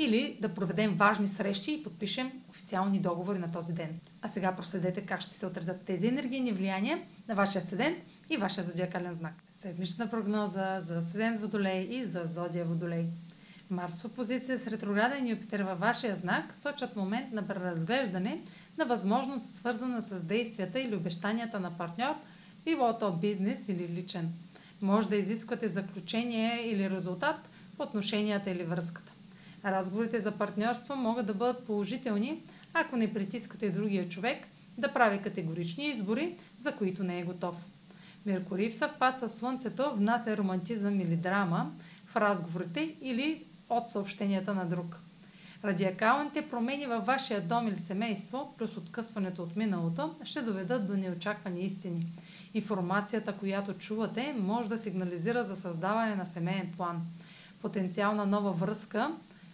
или да проведем важни срещи и подпишем официални договори на този ден. А сега проследете как ще се отразят тези енергийни влияния на вашия седент и вашия зодиакален знак. Седмична прогноза за седент Водолей и за зодия Водолей. Марс в опозиция с ретрограден Юпитер във вашия знак сочат момент на преразглеждане на възможност свързана с действията или обещанията на партньор, било то бизнес или личен. Може да изисквате заключение или резултат в отношенията или връзката. Разговорите за партньорство могат да бъдат положителни, ако не притискате другия човек да прави категорични избори, за които не е готов. Меркурий в съвпад с Слънцето внася романтизъм или драма в разговорите или от съобщенията на друг. Радиакалните промени във вашия дом или семейство, плюс откъсването от миналото, ще доведат до неочаквани истини. Информацията, която чувате, може да сигнализира за създаване на семейен план. Потенциална нова връзка